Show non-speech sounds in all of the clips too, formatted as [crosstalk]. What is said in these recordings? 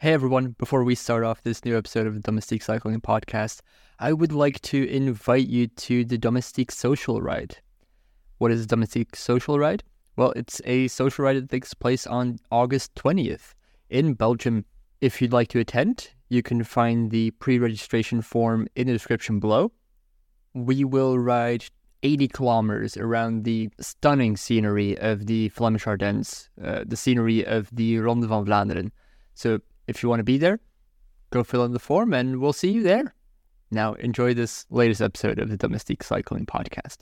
Hey everyone, before we start off this new episode of the Domestique Cycling Podcast, I would like to invite you to the Domestique Social Ride. What is the Domestique Social Ride? Well, it's a social ride that takes place on August 20th in Belgium. If you'd like to attend, you can find the pre registration form in the description below. We will ride 80 kilometers around the stunning scenery of the Flemish Ardennes, uh, the scenery of the Ronde van Vlaanderen. So if you want to be there, go fill in the form and we'll see you there. Now, enjoy this latest episode of the Domestique Cycling Podcast.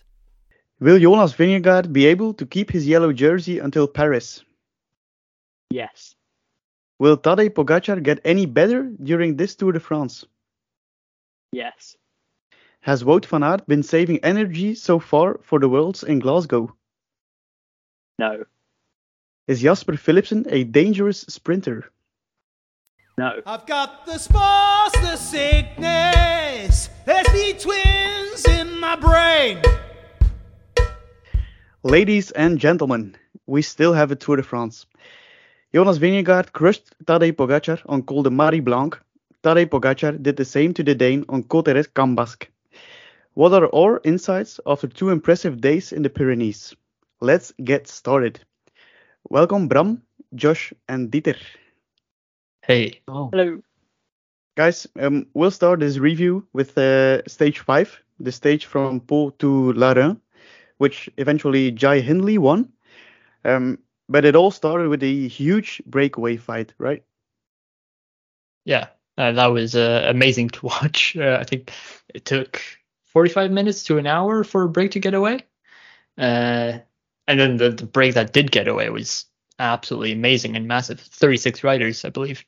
Will Jonas Vingegaard be able to keep his yellow jersey until Paris? Yes. Will Tadej Pogacar get any better during this Tour de France? Yes. Has Wout van Aert been saving energy so far for the Worlds in Glasgow? No. Is Jasper Philipsen a dangerous sprinter? No. I've got the spores, the sickness. There's the twins in my brain. Ladies and gentlemen, we still have a Tour de France. Jonas Vingegaard crushed Tadej Pogacar on Col de Marie-Blanque. Tadej Pogacar did the same to the Dane on Cauterets-Cambasque. What are our insights after two impressive days in the Pyrenees? Let's get started. Welcome Bram, Josh and Dieter. Hey. Oh. Hello. Guys, um, we'll start this review with uh, stage 5, the stage from Pau to Laruns, which eventually Jai Hindley won. Um, but it all started with a huge breakaway fight, right? Yeah, uh, that was uh, amazing to [laughs] watch. Uh, I think it took 45 minutes to an hour for a break to get away. Uh, and then the, the break that did get away was absolutely amazing and massive. 36 riders, I believe.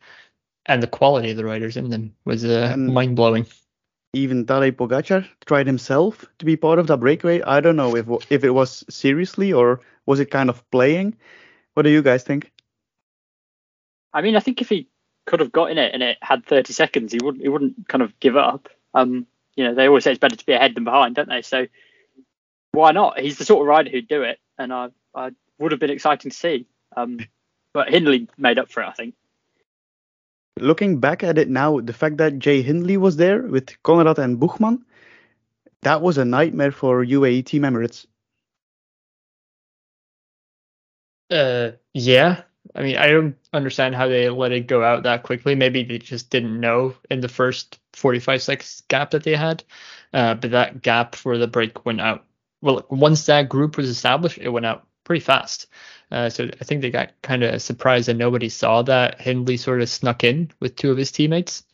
And the quality of the riders in them was uh, mind blowing. Even Tadej Pogacar tried himself to be part of that breakaway. I don't know if if it was seriously or was it kind of playing. What do you guys think? I mean, I think if he could have got in it and it had 30 seconds, he wouldn't he wouldn't kind of give up. Um, you know, they always say it's better to be ahead than behind, don't they? So why not? He's the sort of rider who'd do it, and I I would have been exciting to see. Um, but Hindley made up for it, I think. Looking back at it now, the fact that Jai Hindley was there with Konrad and Buchmann, that was a nightmare for UAE Team Emirates. Uh, yeah. I mean, I don't understand how they let it go out that quickly. Maybe they just didn't know in the first 45 seconds gap that they had. Uh, but that gap for the break went out. Well, once that group was established, it went out pretty fast. Uh, so I think they got kind of surprised that nobody saw that Hindley sort of snuck in with two of his teammates.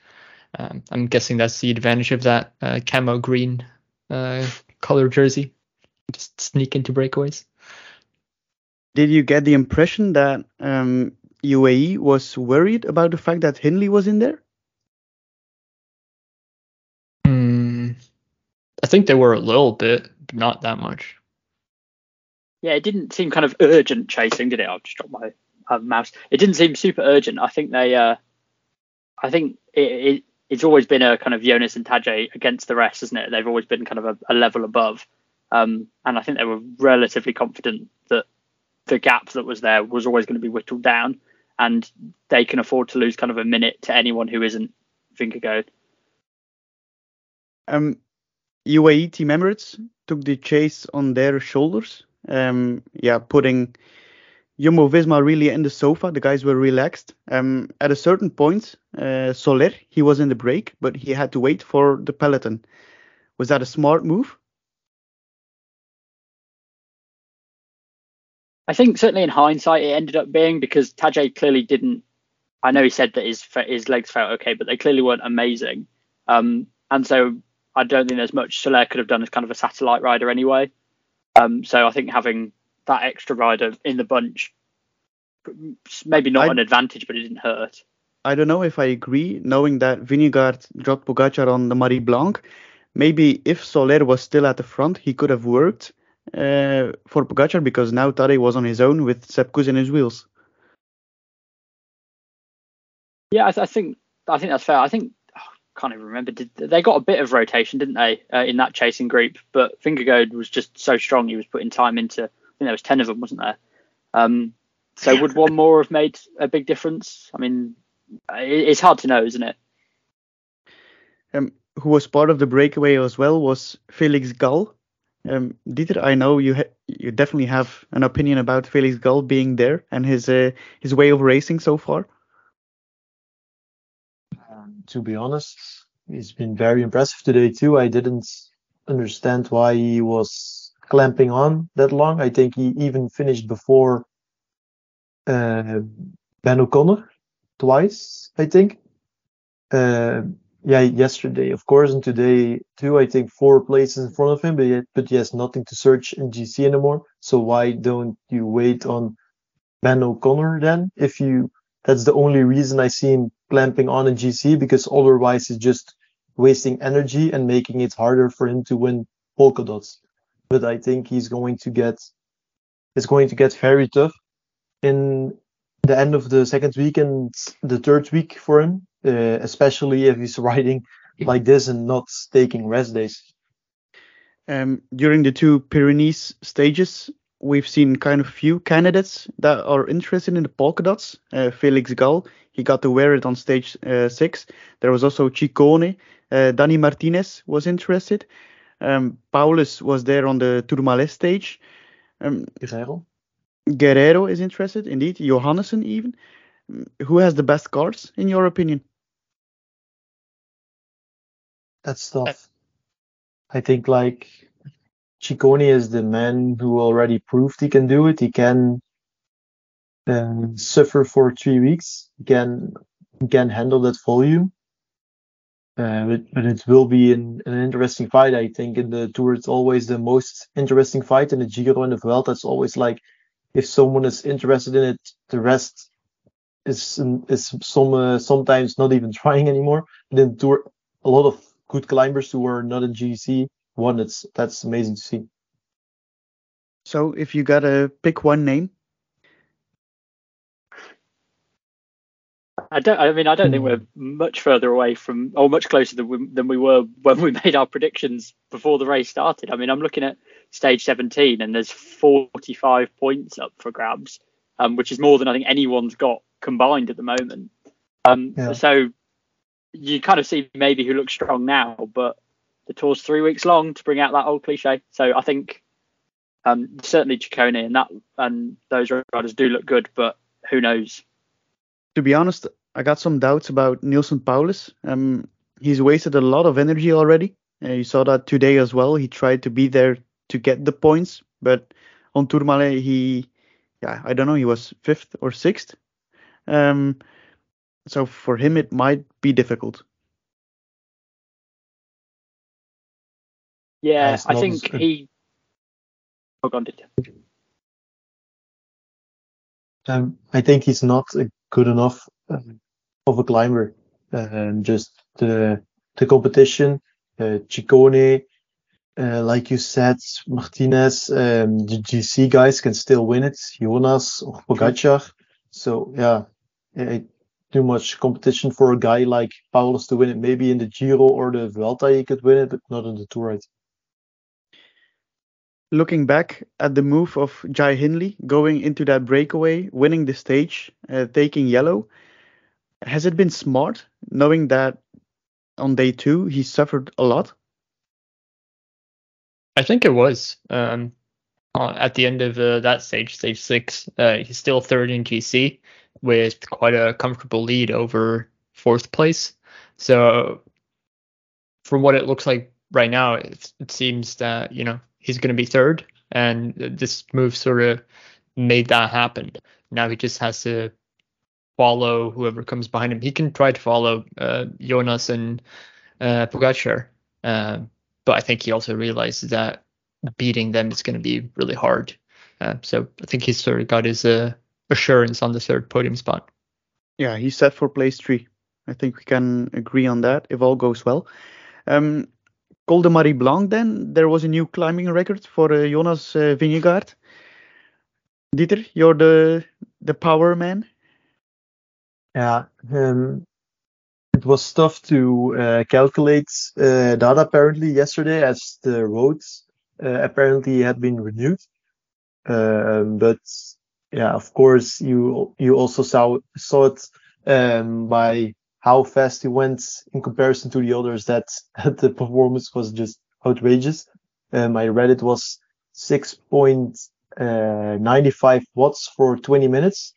Um, I'm guessing that's the advantage of that uh, camo green uh, color jersey. Just sneak into breakaways. Did you get the impression that um, UAE was worried about the fact that Hindley was in there? Hmm. I think they were a little bit, but not that much. Yeah, it didn't seem kind of urgent chasing, did it? I've just dropped my uh, mouse. It didn't seem super urgent. I think they, uh, I think it, it, it's always been a kind of Jonas and Tadej against the rest, isn't it? They've always been kind of a, a level above. Um, and I think they were relatively confident that the gap that was there was always going to be whittled down, and they can afford to lose kind of a minute to anyone who isn't Vingegaard. Um, UAE Team Emirates took the chase on their shoulders. Um, yeah, putting Jumbo Visma really in the sofa. The guys were relaxed. Um, at a certain point, uh, Soler he was in the break, but he had to wait for the peloton. Was that a smart move? I think certainly in hindsight it ended up being because Tadej clearly didn't. I know he said that his his legs felt okay, but they clearly weren't amazing. Um, and so I don't think there's much Soler could have done as kind of a satellite rider anyway. Um, so I think having that extra rider in the bunch, maybe not I- an advantage, but it didn't hurt. I don't know if I agree, knowing that Vingegaard dropped Pogacar on the Marie-Blanque. Maybe if Soler was still at the front, he could have worked uh, for Pogacar because now Tadej was on his own with Sepp Kuss in his wheels. Yeah, I, th- I think I think that's fair. I think can't even remember. Did they got a bit of rotation, didn't they, uh, in that chasing group? But Vingegaard was just so strong. He was putting time into. I think there was ten of them, wasn't there? Um, so would one more have made a big difference? I mean, it, it's hard to know, isn't it? Um, who was part of the breakaway as well was Felix Gall. Um, Dieter, I know you ha- you definitely have an opinion about Felix Gall being there and his uh, his way of racing so far. To be honest, he's been very impressive today too. I didn't understand why he was clamping on that long. I think he even finished before uh, Ben O'Connor twice. I think. Uh, yeah, yesterday, of course, and today too. I think four places in front of him, but yet, but he has nothing to search in GC anymore. So why don't you wait on Ben O'Connor then? If you, that's the only reason I see him clamping on a GC because otherwise it's just wasting energy and making it harder for him to win polka dots. But I think he's going to get, it's going to get very tough in the end of the second week and the third week for him uh, especially if he's [laughs] riding like this and not taking rest days. Um, during the two Pyrenees stages, we've seen kind of few candidates that are interested in the polka dots. Uh, Felix Gall, he got to wear it on stage uh, six. There was also Ciccone. Uh, Dani Martinez was interested. Um, Powless was there on the Tourmalet stage. Um, Guerreiro? Guerreiro is interested, indeed. Johannessen even. Who has the best cards, in your opinion? That's tough. I think like Ciccone is the man who already proved he can do it. He can um, suffer for three weeks. He can he can handle that volume. Uh, but, but it will be an, an interesting fight. I think in the tour it's always the most interesting fight. In the Giro and the Vuelta, it's always like if someone is interested in it, the rest is is some uh, sometimes not even [laughs] trying anymore. But in tour, a lot of good climbers who are not in GC won. It's that's amazing to see. So if you gotta pick one name, I don't. I mean, I don't think we're much further away from, or much closer than we, than we were when we [laughs] made our predictions before the race started. I mean, I'm looking at stage 17, and there's 45 points up for grabs, um, which is more than I think anyone's got combined at the moment. Um, Yeah. So you kind of see maybe who looks strong now, but the tour's three weeks long to bring out that old cliche. So I think um, certainly Ciccone and that and those riders do look good, but who knows? to be honest, I got some doubts about Neilson Powless. Um, he's wasted a lot of energy already. Uh, you saw that today as well. He tried to be there to get the points, but on Tourmalet, he, yeah, I don't know, he was fifth or sixth. Um, so for him, it might be difficult. Yeah, it's I think good. he. Oh, on, did you? Um, I think he's not a good enough um, of a climber. Um, just the the competition, uh, Ciccone, uh, like you said, Martinez, um, the GC guys can still win it. Jonas or Pogacar. So yeah, too much competition for a guy like Powless to win it. Maybe in the Giro or the Vuelta he could win it, but not in the Tour. I think. Looking back at the move of Jai Hindley going into that breakaway, winning the stage, uh, taking yellow, has it been smart knowing that on day two he suffered a lot? I think it was. Um, uh, at the end of uh, that stage, stage six, uh, he's still third in GC with quite a comfortable lead over fourth place. So, from what it looks like right now, it, it seems that you know he's going to be third, and this move sort of made that happen. Now he just has to follow whoever comes behind him. He can try to follow uh, Jonas and uh, Pogacar. Um, but I think he also realizes that beating them is going to be really hard. Uh, so I think he's sort of got his uh, assurance on the third podium spot. Yeah, he's set for place three. I think we can agree on that if all goes well. Um, Col de Marie-Blanque, then there was a new climbing record for uh, Jonas uh, Vingegaard. Dieter, you're the the power man. Yeah, um, it was tough to uh, calculate uh, data apparently yesterday as the roads uh, apparently had been renewed. Um, but yeah, of course, you you also saw saw it um, by how fast he went in comparison to the others that, [laughs] that the performance was just outrageous. Um, I read it was 6.95 watts for 20 minutes.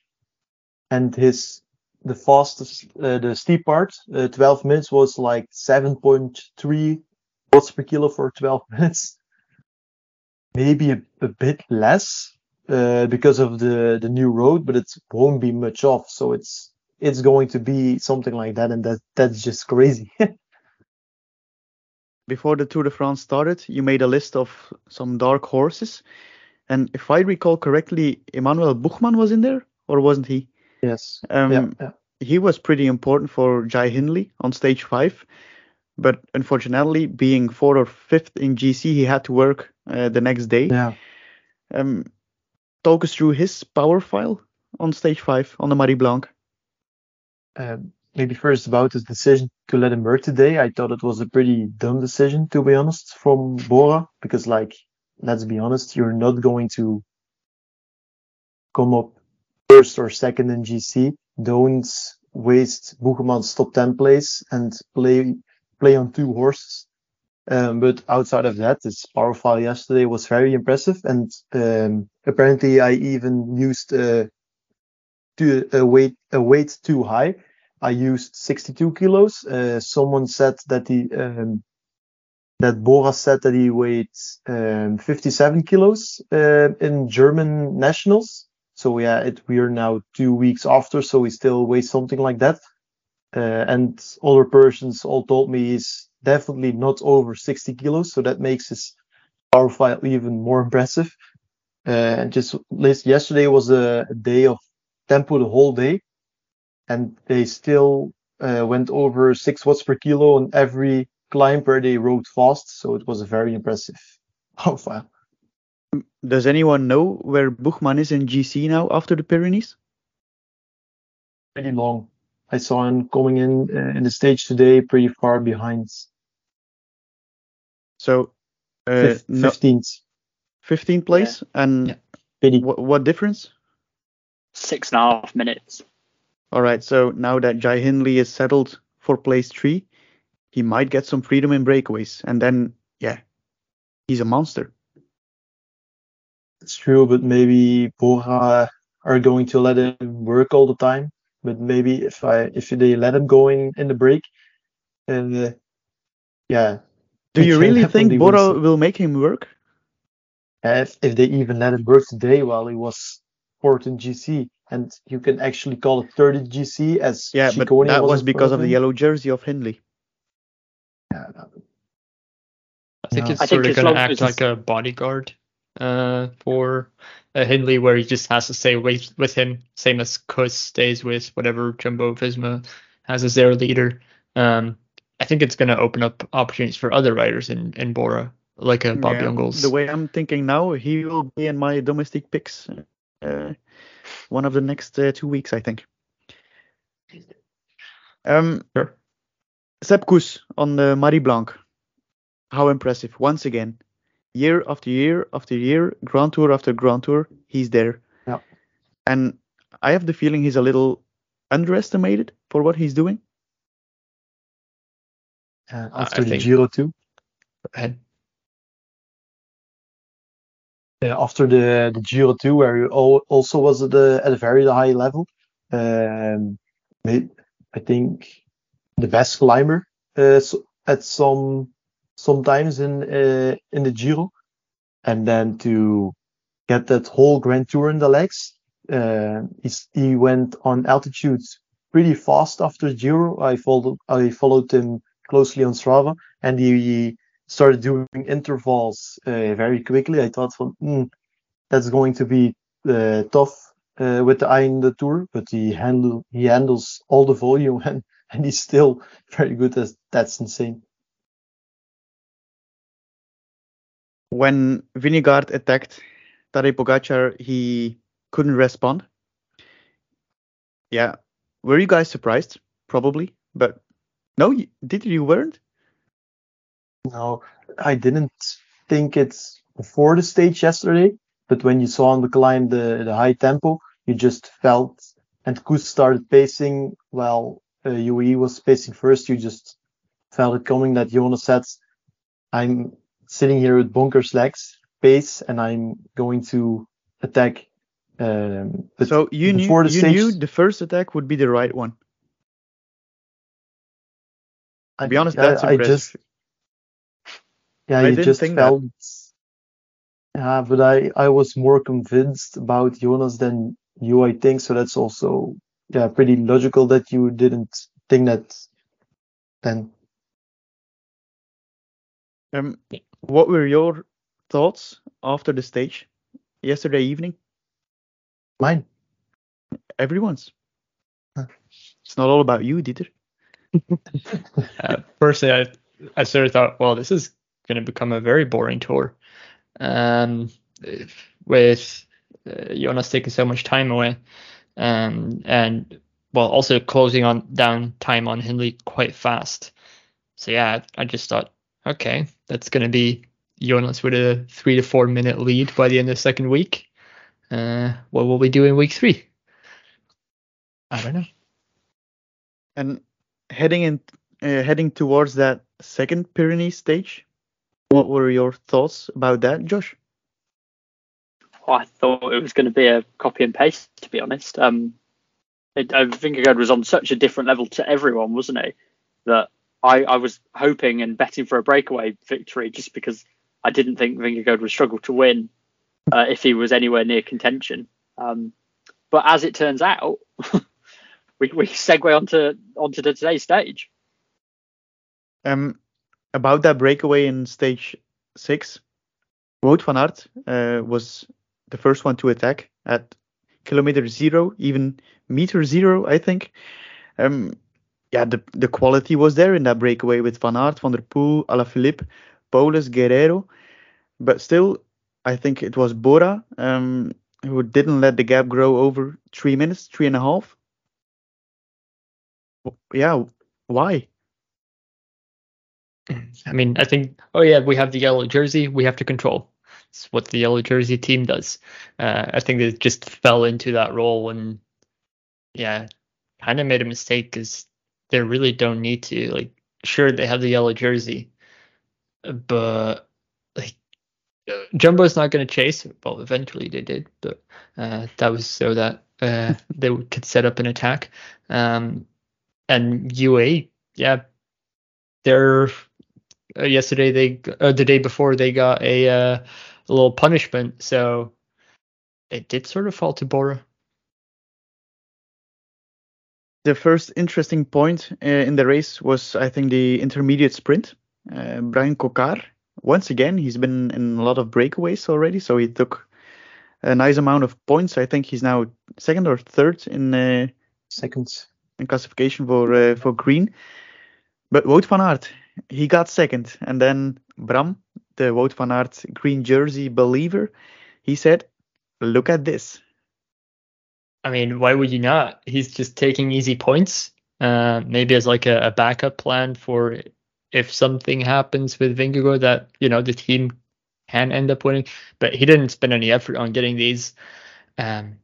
And his, the fastest, uh, the steep part, uh, 12 minutes was like 7.3 watts per kilo for 12 [laughs] minutes. Maybe a, a bit less, uh, because of the, the new road, but it won't be much off. So it's, it's going to be something like that. And that, that's just crazy. [laughs] Before the Tour de France started, you made a list of some dark horses. And if I recall correctly, Emmanuel Buchmann was in there, or wasn't he? yes. Um, yeah, yeah. He was pretty important for Jai Hindley on stage five. But unfortunately, being fourth or fifth in GC, he had to work uh, the next day. Yeah. Um, talk us through his power file on stage five on the Marie-Blanque. Um, maybe first about his decision to let him work today. I thought it was a pretty dumb decision, to be honest, from Bora, because like, let's be honest, you're not going to come up first or second in GC. Don't waste Buchmann's top 10 place and play, play on two horses. Um, but outside of that, his power file yesterday was very impressive. And, um, apparently I even used, uh, to a weight, a weight too high. I used 62 kilos. Uh, someone said that he, um, that Bora said that he weighed um, 57 kilos uh, in German nationals. So yeah, it, we are now two weeks after, so he still weighs something like that. Uh, and other persons all told me he's definitely not over 60 kilos, so that makes his power file even more [laughs] impressive. Uh, and just yesterday was a day of tempo the whole day and they still uh, went over six watts per kilo on every climb where they rode fast. So it was a very impressive [laughs] profile. Does anyone know where Buchmann is in GC now after the Pyrenees? Pretty long. I saw him coming in uh, in the stage today, pretty far behind. So, uh, Fif- no, 15th. 15th place. And Yeah. What difference? Six and a half minutes. All right. So now that Jai Hindley is settled for place three, he might get some freedom in breakaways. And then, yeah, he's a monster. It's true, but maybe Bora are going to let him work all the time. But maybe if I if they let him go in in the break, uh, yeah. Do you really think definitely Bora will make him work? if, if they even let him work today while he was fourth in GC, and you can actually call it 30 GC as Yeah, but that was was because front of the yellow jersey of Hindley. Yeah, no, I think No. it's I think sort of going to act like a bodyguard uh, for uh, Hindley, where he just has to stay with, with him, same as Kuss stays with whatever Jumbo Visma has as their leader. Um, I think it's going to open up opportunities for other riders in, in Bora, like uh, Bob Yeah, Jungels. The way I'm thinking now, he will be in my domestic picks one of the next uh, two weeks, I think. Um, Sure. Sepp Kuss on the Marie-Blanque. How impressive. Once again, year after year after year, Grand Tour after Grand Tour, he's there. Yeah. And I have the feeling he's a little underestimated for what he's doing. Uh, I after the think- Giro too. And Uh, after the the Giro too, where he also was at a at a very high level. Um, I think the best climber uh, at some sometimes in uh, in the Giro, and then to get that whole Grand Tour in the legs, uh, he went on altitude pretty fast after Giro. I followed I followed him closely on Strava, and he started doing intervals uh, very quickly. I thought, from, "Hmm, that's going to be uh, tough uh, with the eye in the tour, but he handle he handles all the volume [laughs] and and he's still very good. That's insane. when Vingegaard attacked Tadej Pogacar, he couldn't respond. Yeah, were you guys surprised? Probably, but no, did you weren't? No, I didn't think it's before the stage yesterday, but when you saw on the climb the the high tempo, you just felt and Kuss started pacing while uh, UAE was pacing first, you just felt it coming that Jonas said, I'm sitting here with bunkers legs, pace, and I'm going to attack. Um, so you knew the you stage- knew the first attack would be the right one. To be honest, that's I, impressive. just yeah, I you didn't just think that. felt. Yeah, but I I was more convinced about Jonas than you, I think. So that's also yeah pretty logical that you didn't think that then. Um, what were your thoughts after the stage yesterday evening? Mine. Everyone's. Huh. It's not all about you, Dieter. [laughs] Uh, personally, I I sort of thought, well, this is going to become a very boring tour, um, with uh, Jonas taking so much time away, um, and well, also closing on down time on Hindley quite fast. So yeah, I just thought, okay, that's going to be Jonas with a three to four minute lead by the end of the second week. Uh, what will we do in week three? I don't know. And heading in, uh, heading towards that second Pyrenees stage, what were your thoughts about that, Josh? I thought it was going to be a copy and paste, to be honest. Um, it, I think Vingegaard was on such a different level to everyone, wasn't he? That I, I was hoping and betting for a breakaway victory just because I didn't think Vingegaard would struggle to win uh, if he was anywhere near contention. Um, but as it turns out, [laughs] we, we segue onto onto the today's stage. Um, about that breakaway in stage six, Wout van Aert uh, was the first one to attack at kilometer zero, even meter zero, I think. Um, yeah, the the quality was there in that breakaway with Van Aert, Van der Poel, Alaphilippe, Powless, Guerreiro, but still, I think it was Bora um, who didn't let the gap grow over three minutes, three and a half. Yeah, why? I mean, I think, oh yeah, we have the yellow jersey, we have to control. It's what the yellow jersey team does. Uh, I think they just fell into that role and, yeah, kind of made a mistake because they really don't need to. Like, sure, they have the yellow jersey, but like, Jumbo's not going to chase. Well, eventually they did, but uh, that was so that uh, [laughs] they could set up an attack. Um, and UA, yeah, they're uh, yesterday they uh, the day before they got a uh, a little punishment so it did sort of fall to Bora the first interesting point uh, in the race was, I think, the intermediate sprint. Uh, Bryan Coquard, once again, he's been in a lot of breakaways already, so he took a nice amount of points. I think he's now second or third in uh, Seconds. in classification for uh, for green. But Wout van Aert, he got second, and then Bram, the Wout van Aert green jersey believer, he said, "Look at this." I mean why would you not? He's just taking easy points. Uh, maybe as like a, a backup plan for if something happens with Vingegaard that you know the team can end up winning. But he didn't spend any effort on getting these. Um,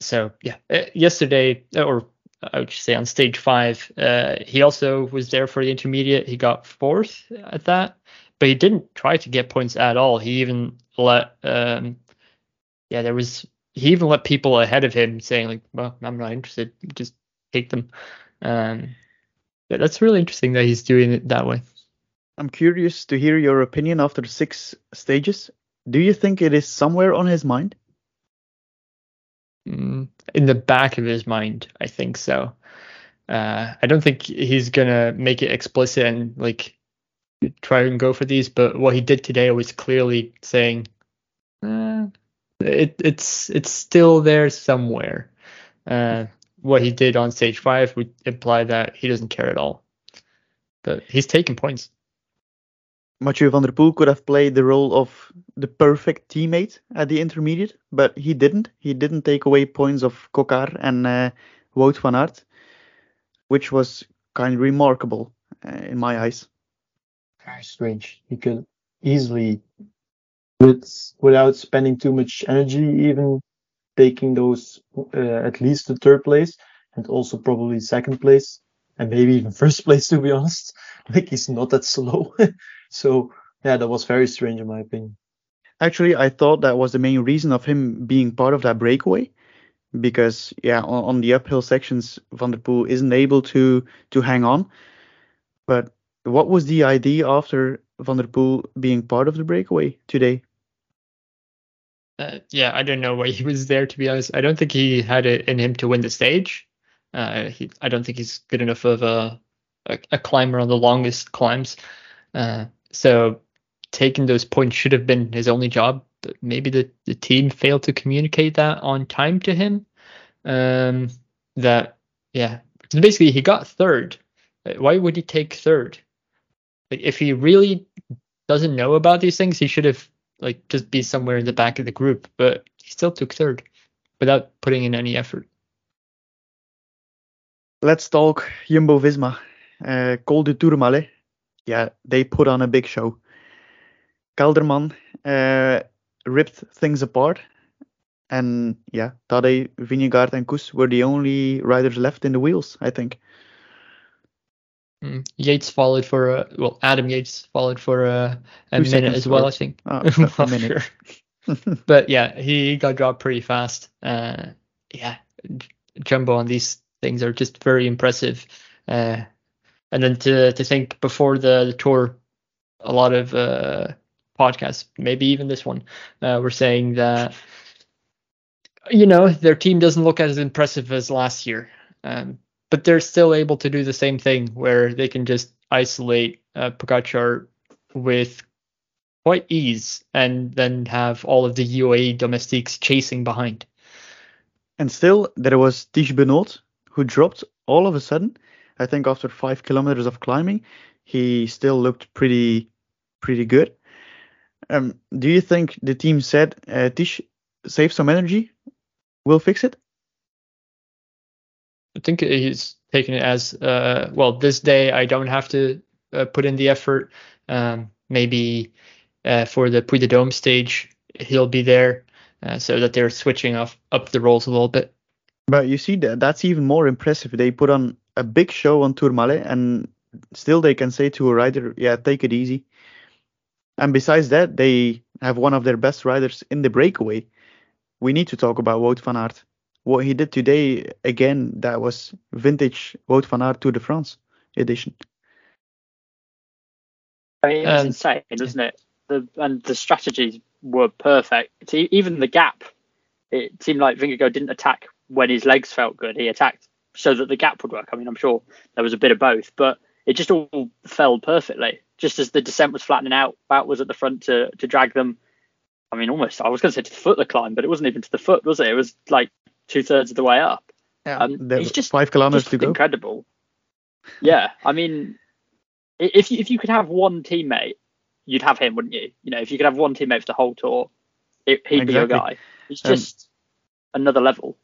so yeah. Uh, yesterday or I would say on stage five uh, he also was there for the intermediate. He got fourth at that but he didn't try to get points at all. He even let um, yeah there was he even let people ahead of him saying like well i'm not interested. Just take them. Um that's really interesting that he's doing it that way. I'm curious to hear your opinion after six stages. Do you think it is somewhere on his mind? Mm, in the back of his mind i think so. Uh i don't think he's gonna make it explicit and like try and go for these but what he did today was clearly saying uh, it, it's it's still there somewhere. Uh what he did on stage five would imply that he doesn't care at all. But he's taking points Mathieu van der Poel could have played the role of the perfect teammate at the intermediate, but he didn't. He didn't take away points of Coquard and uh, Wout van Aert, which was kind of remarkable uh, in my eyes. Very strange. He could easily, with without spending too much energy, even taking those uh, at least the third place and also probably second place and maybe even [laughs] first place to be honest. Like he's not that slow. [laughs] so yeah, that was very strange in my opinion. Actually, I thought that was the main reason of him being part of that breakaway, because yeah, on, on the uphill sections, Van der Poel isn't able to to hang on. But what was the idea after Van der Poel being part of the breakaway today? Uh, yeah, I don't know why he was there to be honest. I don't think he had it in him to win the stage. Uh, he, I don't think he's good enough of a a, a climber on the longest climbs. Uh, so taking those points should have been his only job. But maybe the, the team failed to communicate that on time to him. Um, that yeah, basically he got third. Uh, Why would he take third? Like if he really doesn't know about these things, he should have like just be somewhere in the back of the group. But he still took third without putting in any effort. Let's talk Jumbo Visma. Uh, Col du Tourmalet. Yeah, they put on a big show. Kelderman uh, ripped things apart. And yeah, Tadej, Vingegaard, and Kuss were the only riders left in the wheels, I think. Mm. Yates followed for a well, Adam Yates followed for a, a Two minute as well, I think. Ah, [laughs] a minute. [laughs] but yeah, he got dropped pretty fast. Uh, yeah, Jumbo on these things are just very impressive. Uh, and then to to think before the, the tour, a lot of uh, podcasts, maybe even this one, uh, were saying that you know their team doesn't look as impressive as last year. Um, but they're still able to do the same thing where they can just isolate uh, Pogacar with quite ease and then have all of the UAE domestiques chasing behind. And still, there was Tiesj Benoot, who dropped all of a sudden. I think after five kilometers of climbing, he still looked pretty, pretty good. Um, do you think the team said, uh, Tiesj, save some energy, we'll fix it? I think he's taking it as uh, well. This day I don't have to uh, put in the effort. Um, maybe uh, for the Puy de Dome stage he'll be there, uh, so that they're switching off up the rolls a little bit. But you see, that that's even more impressive. They put on a big show on Tourmalet, and still they can say to a rider, yeah, take it easy. And besides that, they have one of their best riders in the breakaway. We need to talk about Wout van Aert. What he did today, again, that was vintage Wout van Aert Tour de France edition. I mean, it's Um, insane, isn't it? The and the strategies were perfect. Even the gap, it seemed like Vingegaard didn't attack when his legs felt good. He attacked so that the gap would work. I mean, I'm sure there was a bit of both, but it just all fell perfectly. Just as the descent was flattening out, Wout was at the front to to drag them. I mean, almost. I was going to say to the foot of the climb, but it wasn't even to the foot, was it? It was like two thirds of the way up. Um, There it's just five kilometers just to go. incredible. Yeah, I mean, if you, if you could have one teammate, you'd have him, wouldn't you? You know, if you could have one teammate for the whole tour, it, he'd be your Exactly. guy. He's Um, just another level.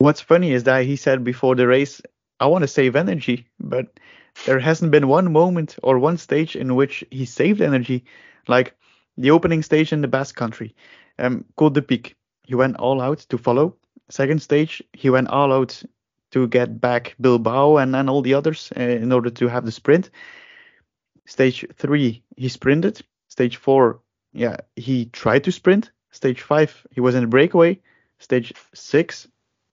What's funny is that he said before the race, I want to save energy, but there hasn't been one moment or one stage in which he saved energy. Like the opening stage in the Basque country, um, Côte de Pike, he went all out to follow. Second stage, he went all out to get back Bilbao and, and all the others uh, in order to have the sprint. Stage three, he sprinted. Stage four, yeah, he tried to sprint. Stage five, he was in a breakaway. Stage six,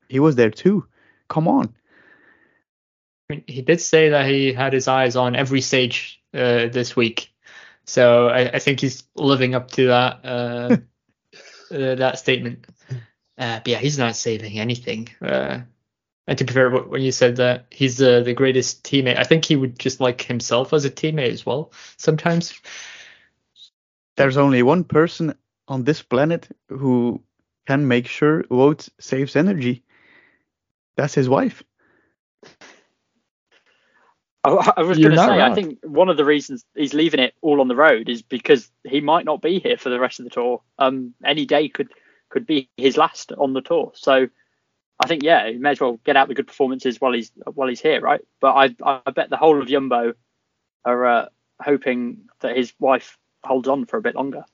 he was there too. Come on. I mean, he did say that he had his eyes on every stage uh, this week, so I, I think he's living up to that uh, [laughs] uh, that statement. Uh, but yeah, he's not saving anything. Uh, and to be fair, when you said that he's the the greatest teammate, I think he would just like himself as a teammate as well. Sometimes. There's only one person on this planet who can make sure Wout saves energy. That's his wife. I, I was going to say, I think one of the reasons he's leaving it all on the road is because he might not be here for the rest of the tour. Um, any day could could be his last on the tour. So I think yeah, he may as well get out the good performances while he's while he's here, right? But I I bet the whole of Jumbo are uh, hoping that his wife holds on for a bit longer.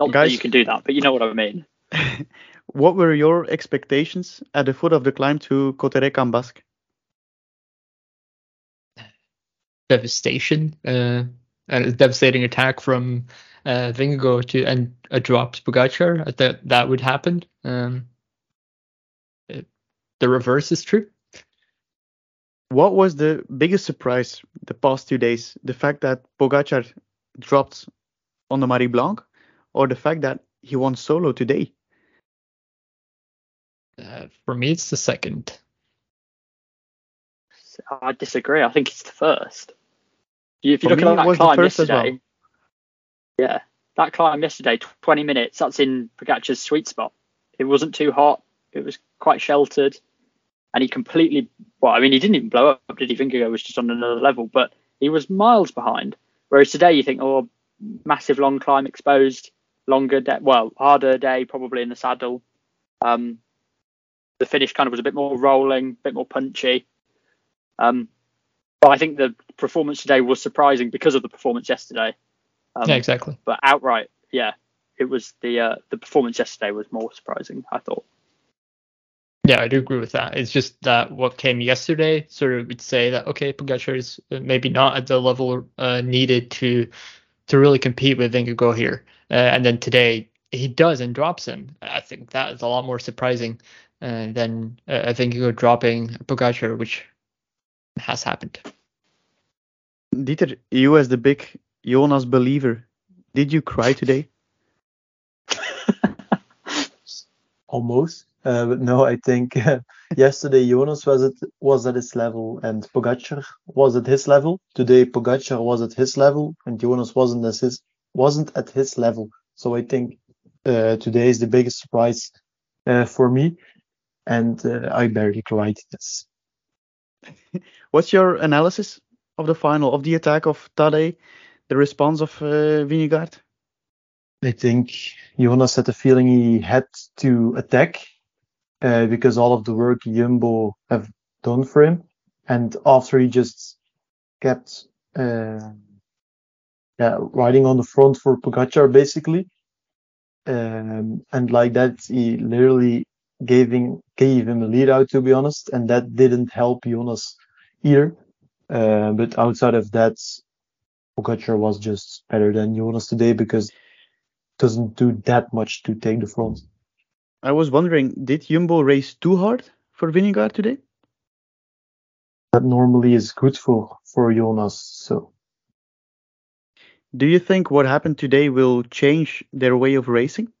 Not that you can do that, but you know what I mean. [laughs] what were your expectations at the foot of the climb to Cauterets-Cambasque? devastation uh, and a devastating attack from uh, Vingegaard to and a drop to Pogacar. I thought that would happen. Um, it, the reverse is true. What was the biggest surprise the past two days? The fact that Pogacar dropped on the Marie-Blanque, or the fact that he won solo today? Uh, for me, it's the second. I disagree. I think it's the first. If you For look me, at that climb yesterday, well. yeah, that climb yesterday, 20 minutes, that's in Pogacar's sweet spot. It wasn't too hot. It was quite sheltered. And he completely, well, I mean, he didn't even blow up, did he? Vingegaard was just on another level, but he was miles behind. Whereas today, you think, oh, massive long climb exposed, longer day, well, harder day probably in the saddle. Um, the finish kind of was a bit more rolling, a bit more punchy. Um, but I think the performance today was surprising because of the performance yesterday. Um, yeah, exactly. But outright, yeah, it was the uh, the performance yesterday was more surprising. I thought. Yeah, I do agree with that. It's just that what came yesterday sort of would say that okay, Pogacar is uh, maybe not at the level uh, needed to to really compete with Vingegaard here, uh, and then today he does and drops him. I think that is a lot more surprising uh, think you're dropping Pogacar, which has happened. Dieter, you as the big Jonas believer, did you cry today? [laughs] almost. Uh, but no, I think yesterday Jonas was at was at his level and Pogacar was at his level. Today Pogacar was at his level and Jonas wasn't as his wasn't at his level. So I think uh, today is the biggest surprise uh, for me, and uh, I barely cried. Yes. [laughs] What's your analysis of the final of the attack of Tadej, the response of uh, Vingegaard? I think Jonas had the feeling he had to attack uh, because all of the work Jumbo have done for him, and after he just kept uh, yeah riding on the front for Pogacar basically, um, and like that he literally gave him gave him a lead out to be honest, and that didn't help Jonas either. Uh, but outside of that, Pogacar was just better than Jonas today because doesn't do that much to take the front. I was wondering, did Jumbo race too hard for Vingegaard today? That normally is good for for Jonas. So Do you think what happened today will change their way of racing?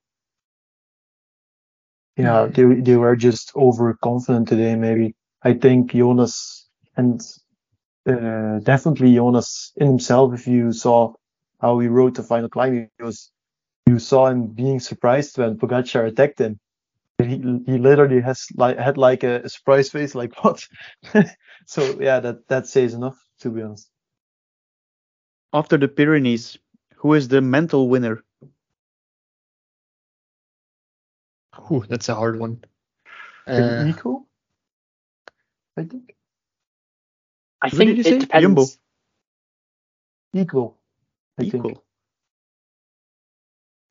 Yeah, they they were just overconfident today. Maybe I think Jonas and uh, definitely Jonas in himself. If you saw how he rode the final climb, he was you saw him being surprised when Pogacar attacked him. He he literally has like had like a, a surprise face, like [laughs] what? so yeah, that that says enough to be honest. After the Pyrenees, who is the mental winner? Ooh, that's a hard one. Uh, Eco, I think I Who think did you it say? depends. Jumbo. equal. I think. Equal.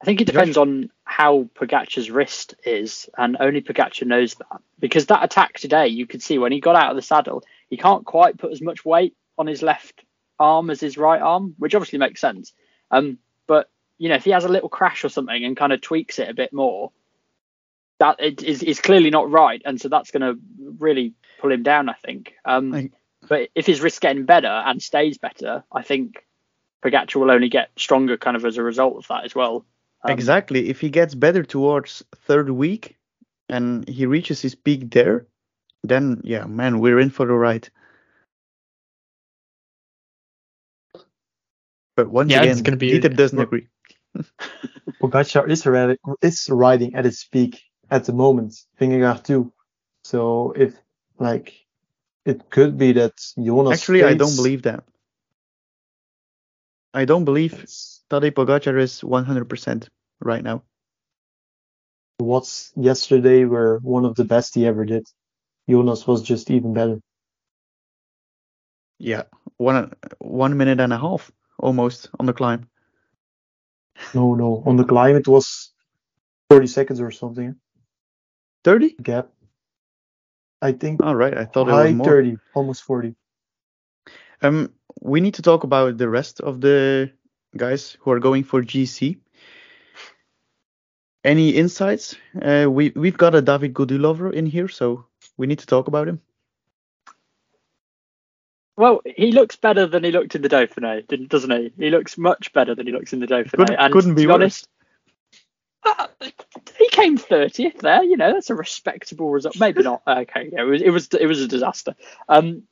I think it Josh? depends on how Pogacar's wrist is, and only Pogacar knows that. Because that attack today, you could see when he got out of the saddle, he can't quite put as much weight on his left arm as his right arm, which obviously makes sense. Um, but you know, if he has a little crash or something and kind of tweaks it a bit more, that it is, is clearly not right, and so that's going to really pull him down. I think. Um, I- but if his wrist's getting better and stays better, I think Pogacar will only get stronger, kind of as a result of that as well. Um, exactly. If he gets better towards third week and he reaches his peak there, then yeah, man, we're in for the ride. But once Yeah, again, it's gonna be- Dieter doesn't agree. [laughs] Pogacar is riding, is riding at its peak at the moment. Vingegaard too. So if like it could be that Jonas. Actually, I don't believe that. I don't believe Tadej Pogacar is 100% right now. What's yesterday were one of the best he ever did. Jonas was just even better. Yeah, one one minute and a half almost on the climb. No, no. On the climb, it was 40 seconds or something 30? gap. I think All right, I thought it high was more. 30, almost 40. Um, we need to talk about the rest of the guys who are going for GC. Any insights? Uh, we we've got a David Gaudu lover in here, so we need to talk about him. Well, he looks better than he looked in the Dauphiné, doesn't he? He looks much better than he looks in the Dauphiné. Couldn't- and couldn't be to be worse. honest, uh, he came 30th there. You know, that's a respectable result. Maybe not. [laughs] Okay, yeah, it was it was it was a disaster. Um,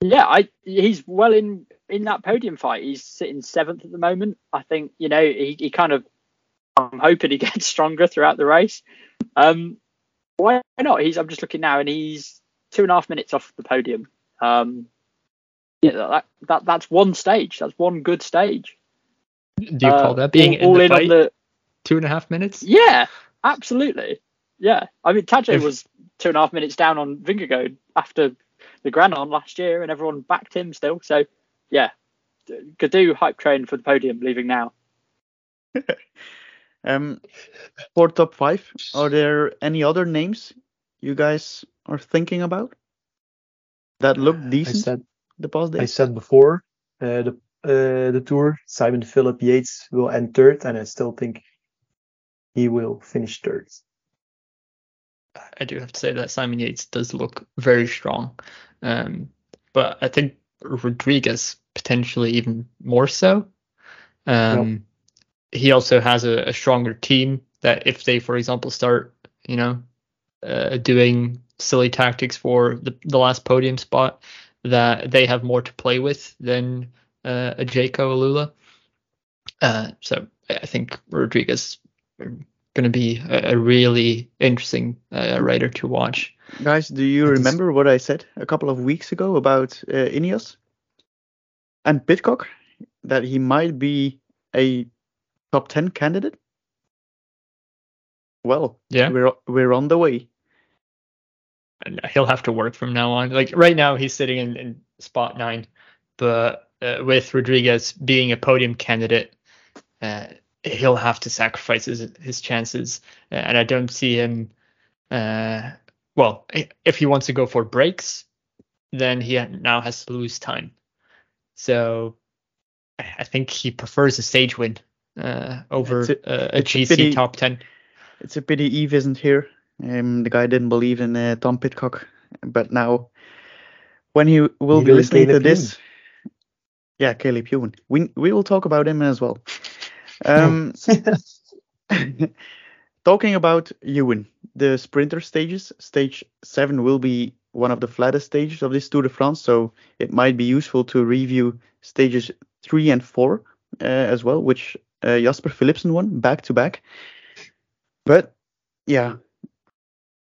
yeah, I he's well in in that podium fight. He's sitting seventh at the moment. I think you know he, he kind of. I'm hoping he [laughs] gets stronger throughout the race. Um, why not? He's I'm just looking now, and he's two and a half minutes off the podium. Um, yeah, that, that that's one stage. That's one good stage. Do you call Uh, that being all, all in the in on the Two and a half minutes? yeah, absolutely. Yeah, I mean Tadej If- was two and a half minutes down on Vingegaard after the Granon last year, and everyone backed him still. So yeah, Gaudu hype train for the podium, leaving now. [laughs] Um, for top five, are there any other names you guys are thinking about that look I decent said the past I said before uh, the uh, the tour Simon Philip Yates will end third, and I still think he will finish third. I do have to say that Simon Yates does look very strong. Um, but I think Rodriguez potentially even more so. Um, He also has a, a stronger team that if they, for example, start, you know, uh, doing silly tactics for the, the last podium spot, that they have more to play with than uh, a Jayco AlUla. Uh, so I think Rodriguez going to be a, a really interesting uh, rider to watch. Guys, do you is- remember what I said a couple of weeks ago about uh, Ineos and Pidcock? That he might be a top 10 candidate? Well, Yeah. we're we're on the way. and he'll have to work from now on. Like right now, he's sitting in, in spot nine, but uh, with Rodriguez being a podium candidate, uh, he'll have to sacrifice his, his chances. And I don't see him. Uh, well, if he wants to go for breaks, then he now has to lose time. So I I think he prefers a stage win uh, over It's a- uh, a it's a GC pity- top ten. It's a pity Eve isn't here. Um, the guy didn't believe in uh, Tom Pidcock, but now when he will be listening to Caleb this, yeah, Caleb Ewan, we we will talk about him as well. Um, [laughs] [laughs] talking about Ewan, the sprinter stages, stage seven will be one of the flattest stages of this Tour de France, so it might be useful to review stages three and four uh, as well, which uh, Jasper Philipsen won back to back. But yeah,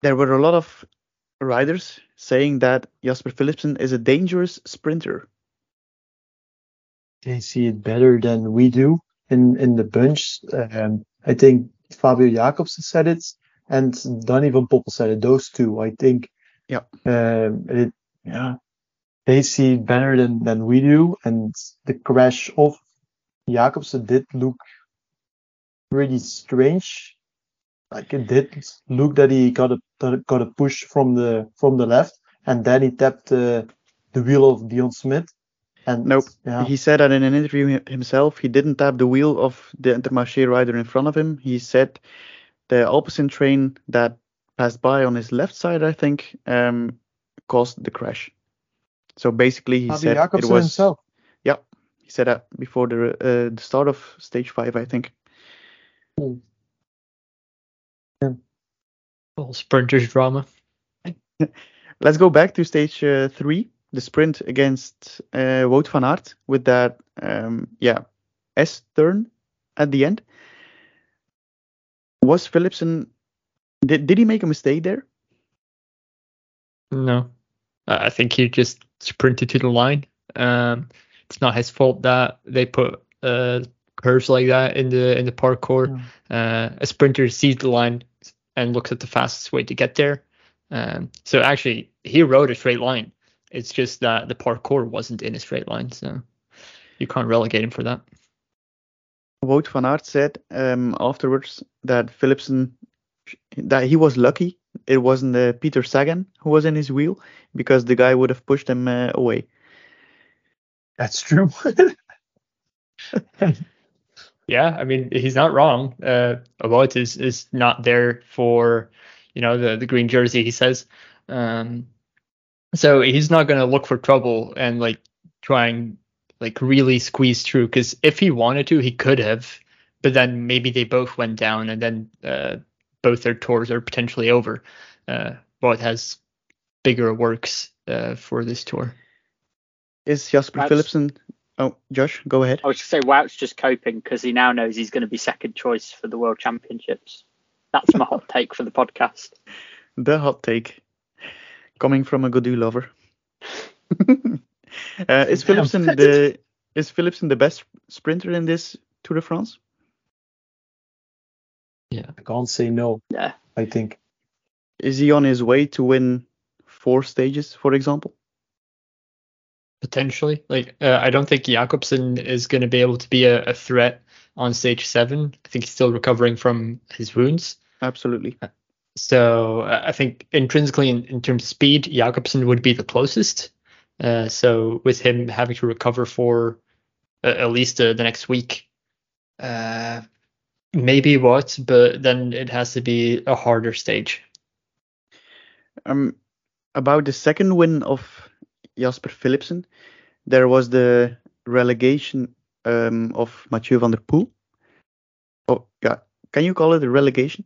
there were a lot of riders saying that Jasper Philipsen is a dangerous sprinter. they see it better than we do in in the bunch. Um, I think Fabio Jakobsen said it, and Danny van Poppel said it. Those two, I think. Yeah. Um, it, yeah, they see it better than than we do, and the crash of Jacobsen did look really strange. Like it did look that he got a got a push from the from the left, and then he tapped uh, the wheel of Dion Smith. And Nope. yeah. He said that in an interview himself. He didn't tap the wheel of the Intermarché rider in front of him. He said the Alpecin train that passed by on his left side, I think, um, caused the crash. So basically, he Fabio said it was. himself. Yeah, he said that before the uh, the start of stage five, I think. Yeah. Little sprinters drama. [laughs] Let's go back to stage uh, three, the sprint against uh, Wout van Aert with that, um, yeah, S turn at the end. Was Philipsen, did, did he make a mistake there? No, I I think he just sprinted to the line. Um, it's not his fault that they put uh, curves like that in the in the parkour. Uh, a sprinter sees the line and looks at the fastest way to get there. Um, so actually, he rode a straight line. It's just that the parkour wasn't in a straight line, so you can't relegate him for that. Wout van Aert said um, afterwards that Philipsen that he was lucky it wasn't uh, Peter Sagan who was in his wheel because the guy would have pushed him uh, away. That's true. [laughs] Yeah, I mean he's not wrong. Uh, Wout is is not there for you know the the green jersey. He says, um, so he's not going to look for trouble and like try and like really squeeze through. Because if he wanted to, he could have, but then maybe they both went down and then uh, both their tours are potentially over. Uh, Wout has bigger works uh, for this tour. Is Jasper That's- Philipsen? Oh, Josh, go ahead. I was just say Wout's just coping because he now knows he's going to be second choice for the World Championships. That's my hot take for the podcast. The hot take coming from a Gaudu lover. [laughs] uh, is Damn. Philipsen the [laughs] is Philipsen the best sprinter in this Tour de France? Yeah, I can't say no. Yeah. I think. Is he on his way to win four stages, for example? potentially. Like uh, I don't think Jakobsen is going to be able to be a, a threat on stage seven. I think he's still recovering from his wounds. Absolutely. So uh, I think intrinsically, in, in terms of speed, Jakobsen would be the closest. Uh, so with him having to recover for uh, at least uh, the next week, uh, maybe what, but then it has to be a harder stage. Um, about the second win of Jasper Philipsen, there was the relegation um, of Mathieu van der Poel. Oh, yeah. Can you call it a relegation?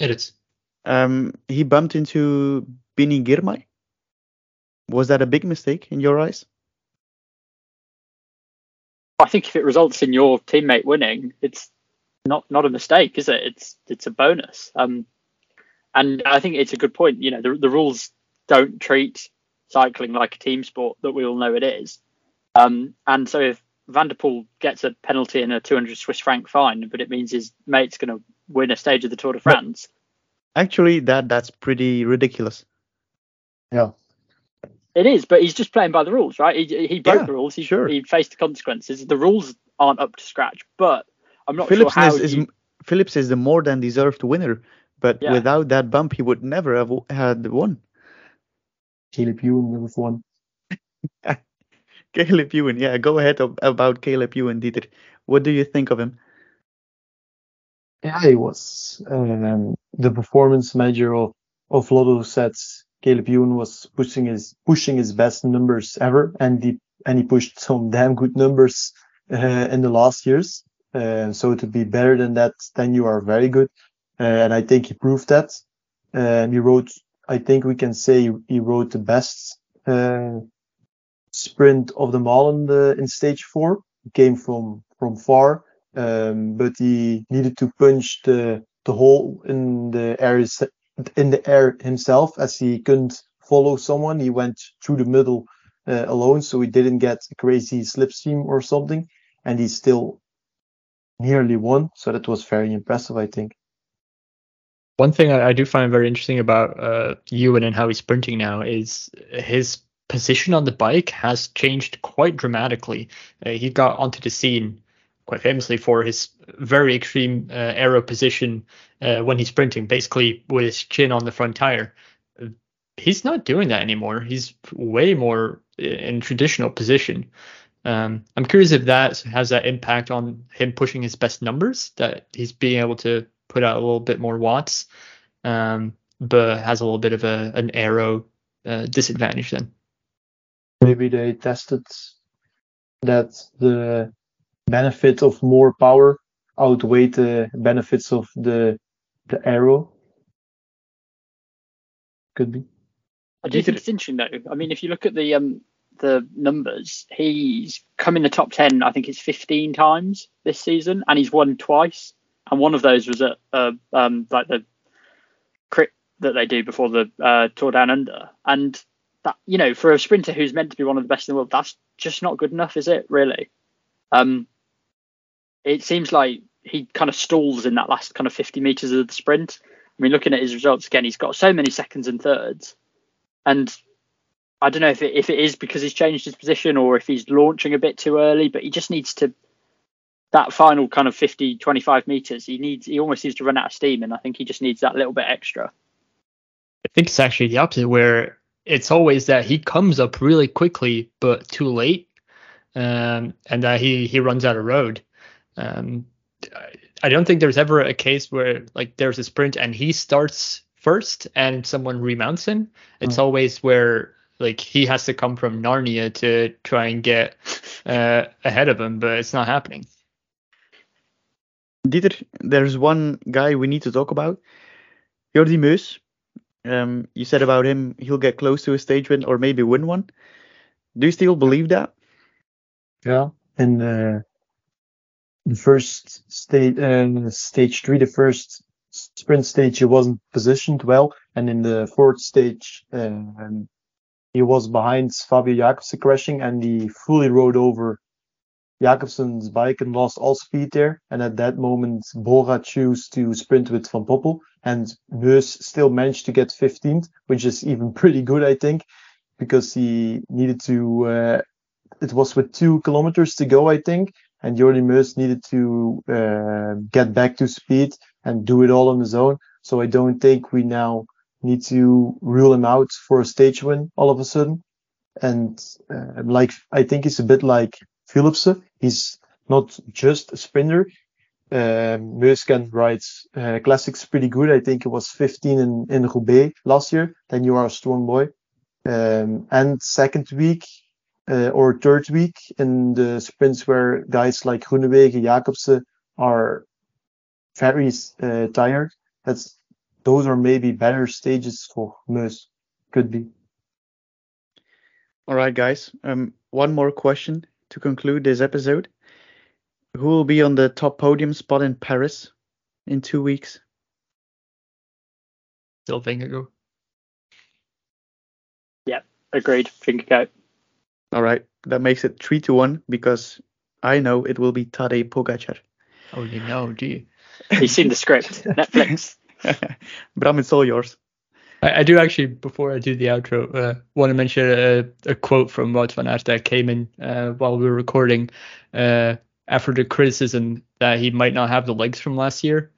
It is. Um, he bumped into Bini Girmay. Was that a big mistake in your eyes? I think if it results in your teammate winning, it's not not a mistake, is it? It's it's a bonus. Um, and I think it's a good point. You know, the the rules don't treat cycling like a team sport that we all know it is. Um, and so if Van der Poel gets a penalty and a 200 Swiss franc fine, but it means his mate's going to win a stage of the Tour de France. Actually, that that's pretty ridiculous. Yeah. It is, but he's just playing by the rules, right? He, he broke Yeah, the rules. He, sure. he faced the consequences. The rules aren't up to scratch, but I'm not sure Phillips how. is, is Phillips is the more than deserved winner, but Yeah. without that bump, he would never have w- had won. Caleb Ewan number one. Caleb Ewan, yeah, go ahead about Caleb Ewan, Dieter. What do you think of him? Yeah, he was. Um, the performance manager of, of Lotto said Caleb Ewan was pushing his pushing his best numbers ever, and he and he pushed some [laughs] damn good numbers uh, in the last years. Uh, so to be better than that, then you are very good, uh, and I think he proved that. Um, he wrote, I think we can say he wrote the best uh, sprint of them all in the in stage four. He came from from far um, but he needed to punch the the hole in the air in the air himself as he couldn't follow someone. He went through the middle uh, alone, so he didn't get a crazy slipstream or something, and he still nearly won. So that was very impressive, I think. One thing I, I do find very interesting about uh, Ewan and how he's sprinting now is his position on the bike has changed quite dramatically. Uh, he got onto the scene quite famously for his very extreme uh, aero position uh, when he's sprinting, basically with his chin on the front tire. Uh, He's not doing that anymore. He's way more in traditional position. Um, I'm curious if that has that impact on him pushing his best numbers, that he's being able to put out a little bit more watts, um, but has a little bit of a an aero uh, disadvantage then. Maybe they tested that the benefit of more power outweigh the benefits of the the aero. Could be. I do think it's interesting though. I mean, if you look at the um the numbers, he's come in the top ten. I think it's 15 times this season, and he's won twice. And one of those was at uh, um like the crit that they do before the uh, Tour Down Under. And that you know, for a sprinter who's meant to be one of the best in the world, that's just not good enough, is it? Really? Um, it seems like he kind of stalls in that last kind of 50 meters of the sprint. I mean, looking at his results again, he's got so many seconds and thirds, and I don't know if it, if it is because he's changed his position or if he's launching a bit too early, but he just needs to that final kind of 50, 25 meters, he needs he almost needs to run out of steam, and I think he just needs that little bit extra. I think it's actually the opposite, where it's always that he comes up really quickly but too late, um, and that he he runs out of road. Um, I- I don't think there's ever a case where like there's a sprint and he starts first and someone remounts him. It's always where like he has to come from Narnia to try and get uh, ahead of him, but it's not happening. Dieter, there's one guy we need to talk about. Jordi Meeus. Um, you said about him he'll get close to a stage win or maybe win one. Do you still believe that? Yeah. And uh, the first stage, uh, stage three, the first sprint stage, he wasn't positioned well, and in the fourth stage, um, he was behind Fabio Jakobsen crashing, and he fully rode over Jakobsen's bike and lost all speed there. And at that moment, Bora chose to sprint with Van Poppel, and Meeus still managed to get 15th, which is even [laughs] pretty good, I think, because he needed to. Uh, it was with two kilometers to go, I think, and Jordi Meeus needed to uh, get back to speed and do it all on his own. So I don't think we now need to rule him out for a stage win all of a sudden. And uh, like I think he's a bit like Philipsen. He's not just a sprinter. Um, Meeus can ride uh, classics pretty good. I think it was 15 in, in Roubaix last year. Then you are a strong boy. Um, and second week, uh, or third week in the sprints where guys like Groenewegen, Jakobsen are very uh, tired. That's those are maybe better stages for Meeus. Could be. All right, guys. Um, one more question to conclude this episode. Who will be on the top podium spot in Paris in two weeks? Still think ago. Agreed. Finger coat. All right, that makes it three to one because I know it will be Tadej Pogacar. Oh, you know, do you? He's seen the script. [laughs] Netflix. [laughs] Bram, it's all yours. I, I do actually, before I do the outro, uh, want to mention a, a quote from Wout van Aert that came in uh, while we were recording uh, after the criticism that he might not have the legs from last year.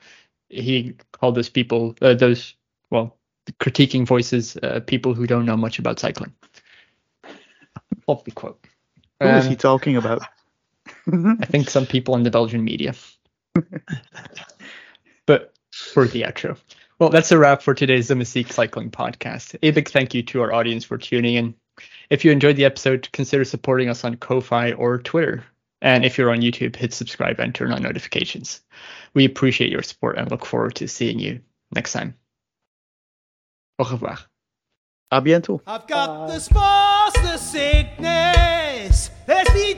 He called those people, uh, those, well, critiquing voices, uh, people who don't know much about cycling. Lovely quote. Who is Um, he talking about? [laughs] I think some people in the Belgian media. [laughs] but for the outro. Well, that's a wrap for today's Domestique Cycling Podcast. A big thank you to our audience for tuning in. If you enjoyed the episode, consider supporting us on Ko-Fi or Twitter. And if you're on YouTube, hit subscribe and turn on notifications. We appreciate your support and look forward to seeing you next time. Au revoir. A bientôt. I've got the spots, the sickness. There's the